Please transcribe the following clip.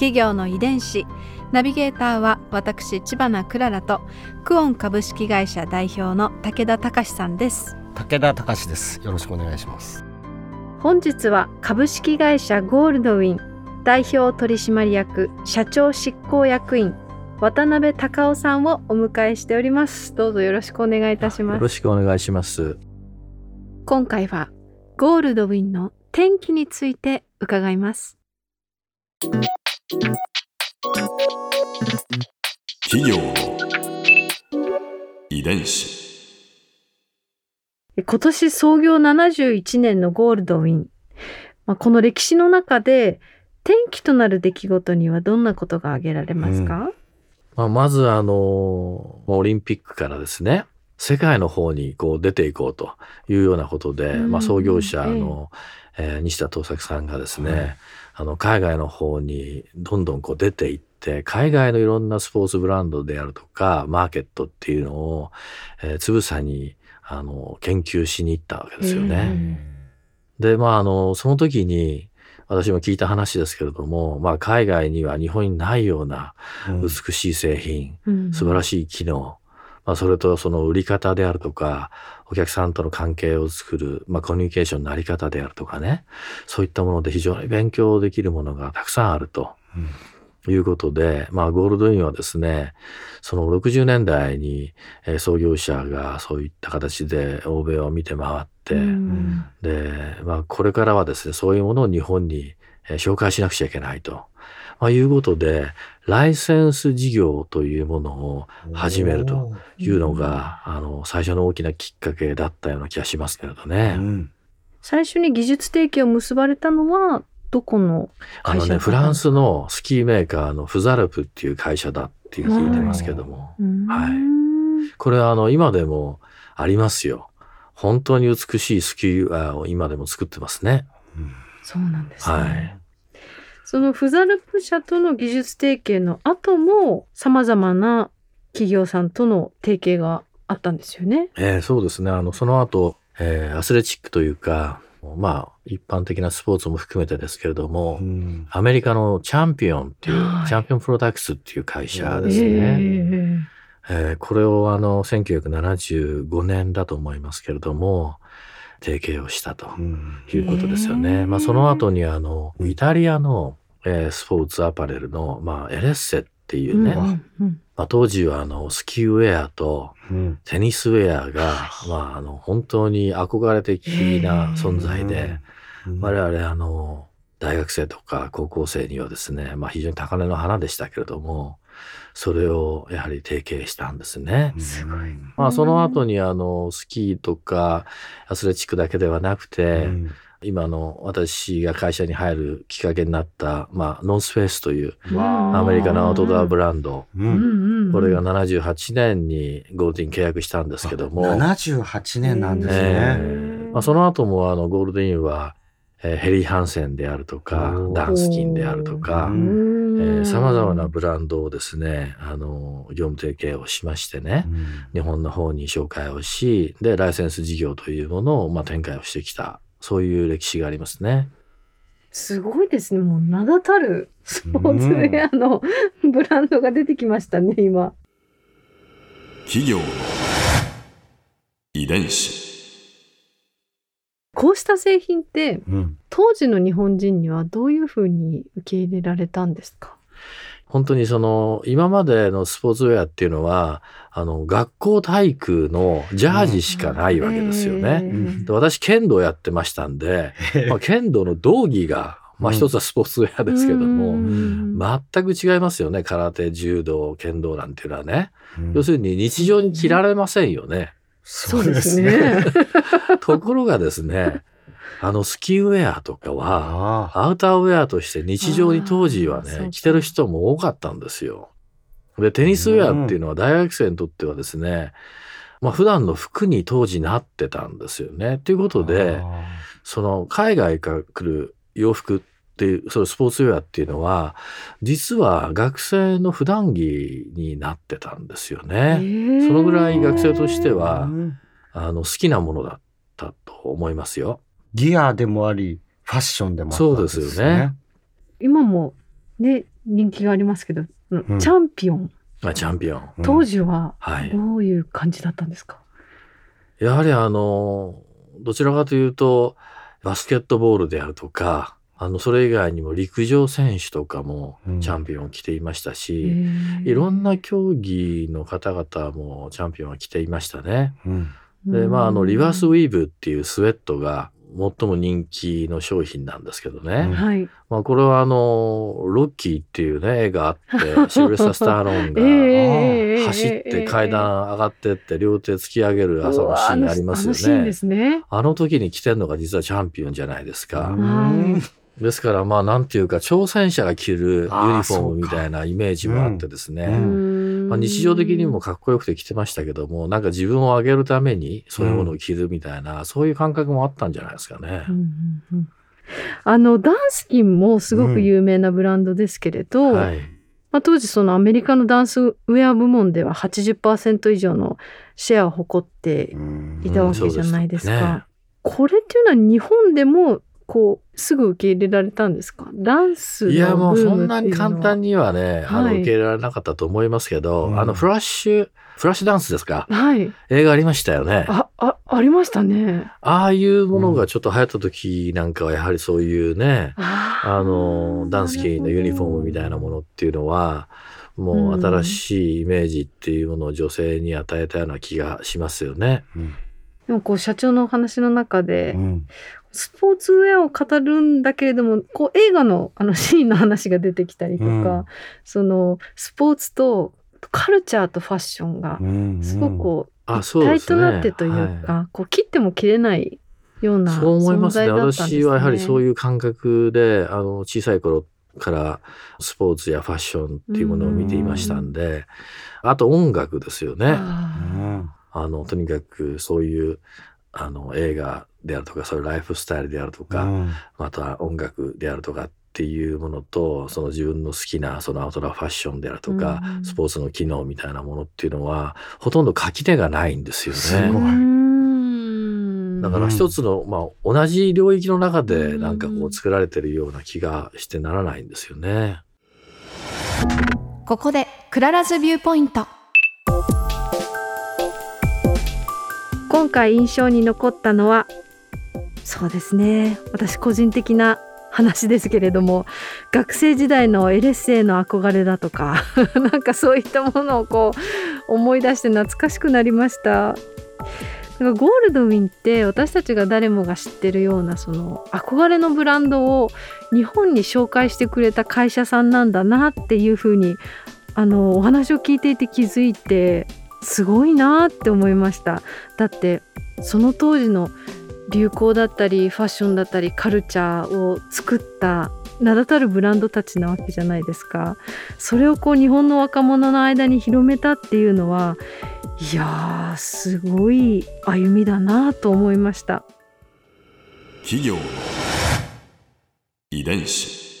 企業の遺伝子。ナビゲーターは私千葉なクララとクオン株式会社代表の武田隆さんです。武田隆です。よろしくお願いします。本日は株式会社ゴールドウィン代表取締役社長執行役員渡辺隆夫さんをお迎えしております。どうぞよろしくお願いいたします。よろしくお願いします。今回はゴールドウィンの天気について伺います企業の遺伝子。今年創業71年のゴールドウィン、まあ、この歴史の中で転機となる出来事にはどんなことが挙げられますか、うん。まあ、まずあのオリンピックからですね。世界の方にこう出ていこうというようなことで、まあ、創業者の、えー、西田藤作さんがですね、はい、あの海外の方にどんどんこう出ていって海外のいろんなスポーツブランドであるとかマーケットっていうのを、えー、つぶさにあの研究しに行ったわけですよね。でまああのその時に私も聞いた話ですけれども、まあ、海外には日本にないような美しい製品、うん、素晴らしい機能、まあ、それとその売り方であるとかお客さんとの関係を作る、まあ、コミュニケーションのあり方であるとかねそういったもので非常に勉強できるものがたくさんあると。いうことで、まあ、ゴールドウィンはですね、その60年代に、えー、創業者がそういった形で欧米を見て回って、うん、で、まあ、これからはですね、そういうものを日本に、えー、紹介しなくちゃいけないと。まあ、いうことで、ライセンス事業というものを始めるというのが、あの、最初の大きなきっかけだったような気がしますけれどね。うん、最初に技術提携を結ばれたのは、どこのあのね、フランスのスキーメーカーのフザルプっていう会社だっていう聞いてますけども。はい。これはあの、今でもありますよ。本当に美しいスキーを今でも作ってますね。うん、そうなんですね。はい。そのフザルプ社との技術提携の後も様々な企業さんとの提携があったんですよね。えー、そうですね。あの、その後、えー、アスレチックというか、まあ、一般的なスポーツも含めてですけれども、うん、アメリカのチャンピオンっていう、はい、チャンピオンプロダクツっていう会社ですね。えー、えー、これをあの、1975年だと思いますけれども、提携をしたということですよね。まあ、その後にあの、イタリアの、えー、スポーツアパレルの、まあ、エレッセっていうね、うんうんまあ、当時はあのスキーウェアとテニスウェアが、うん、まあ、あの本当に憧れ的な存在で、えー、我々あの大学生とか高校生にはですね、まあ、非常に高嶺の花でしたけれどもそれをやはり提携したんですね。すごい。まあその後にあのスキーとかアスレチックだけではなくて、うん。今の私が会社に入るきっかけになった、まあ、ノースフェイスというアメリカのアウトドアブランド、うん、これが78年にゴールデン契約したんですけども。78年なんですね、えー、まあ、その後もあのゴールデンは、えー、ヘリー・ハンセンであるとかダンスキンであるとかさまざまなブランドをですねあの業務提携をしましてね、日本の方に紹介をしでライセンス事業というものを、まあ、展開をしてきたそういう歴史がありますね。すごいですね。もう名だたるスポーツウェアの、ブランドが出てきましたね、今。企業の遺伝子。こうした製品って、うん、当時の日本人にはどういうふうに受け入れられたんですか？本当にその今までのスポーツウェアっていうのはあの学校体育のジャージしかないわけですよね。で私剣道やってましたんで、まあ、剣道の道着がまあ一つはスポーツウェアですけども、全く違いますよね。空手柔道剣道なんていうのはね、要するに日常に着られませんよね。そうですね。ところがですねあのスキーウェアとかはあアウターウェアとして日常に当時はね着てる人も多かったんですよ。でテニスウェアっていうのは大学生にとってはですね、まあ普段の服に当時なってたんですよね。ということでその海外から来る洋服っていうそういうスポーツウェアっていうのは実は学生の普段着になってたんですよね。そのぐらい学生としてはうんあの好きなものだったと思いますよ。ギアでもあり、ファッションでもあったんですね。そうですよね今もね人気がありますけど、んチャンピオンまあ、チャンピオン。うん当時ははいどういう感じだったんですか、やはりあのどちらかというとバスケットボールであるとかあのそれ以外にも陸上選手とかもうん。チャンピオンを着ていましたへし、ー。いろんな競技の方々もチャンピオンは着ていましたね。うん。でまああのリバースウィィーブっていうスウェットが最も人気の商品なんですけどね、うん。はい。まあ、これはあのロッキーっていうね絵があって シルベスター・スターローンが、ええ走って階段上がってって両手突き上げる朝のシーンありますよあのシーンでね。すね。あの時に着てるのが実はチャンピオンじゃないですか。うんですからまあなんていうか挑戦者が着るユニフォームみたいなイメージもあってですね。うん。まあ、日常的にもかっこよくて着てましたけどもなんか自分を上げるためにそういうものを着るみたいな、そういう感覚もあったんじゃないですかね。う。んうんうん。あのダンスキンもすごく有名なブランドですけれど、はい、まあ、当時そのアメリカのダンスウェア部門では80%以上のシェアを誇ってうんいたわけじゃないですか。うん。そうですね。これっていうのは日本でもこうすぐ受け入れられたんですか？ダンスのいやもうそんなに簡単にはね、あのはい。受け入れられなかったと思いますけど、うん。あのフラッシュフラッシュダンスですか？はい。映画ありましたよね。あああありましたね。あいうものがちょっと流行った時なんかはやはりそういうね、ああのダンスキーのユニフォームみたいなものっていうのはもう新しいイメージっていうものを女性に与えたような気がしますよね。うん。でもこう社長のお話の中で、うんスポーツウェアを語るんだけれどもこう映画のあのシーンの話が出てきたりとか、うん。そのスポーツとカルチャーとファッションがうんすごくこうあ一体とそうですね。なってというか、こう切っても切れないようなそう思いますね。存在だったんですね。私はやはりそういう感覚で、あの、小さい頃からスポーツやファッションっていうものを見ていましたんで、あと音楽ですよね。あの、とにかくそういう、あの、映画であるとか、そういうライフスタイルであるとか、うん。また音楽であるとかっていうものと、その自分の好きなそのアウトドアファッションであるとか、うんスポーツの機能みたいなものっていうのは、ほとんど垣根がないんですよすね。だから一つの、まあ、同じ領域の中でなんかこう作られてるような気がしてならないんですよね。ここでクララズビューポイント今回印象に残ったのはそうですね私個人的な話ですけれども学生時代のエレッセへの憧れだとか なんかそういったものをこう思い出して懐かしくなりました。なんかゴールドウィンって私たちが誰もが知ってるようなその憧れのブランドを日本に紹介してくれた会社さんなんだなっていうふうにあのお話を聞いていて気づいてすごいなって思いました。だってその当時の流行だったりファッションだったりカルチャーを作った名だたるブランドたちなわけじゃないですか。それをこう日本の若者の間に広めたっていうのはいやすごい歩みだなと思いました。企業遺伝子。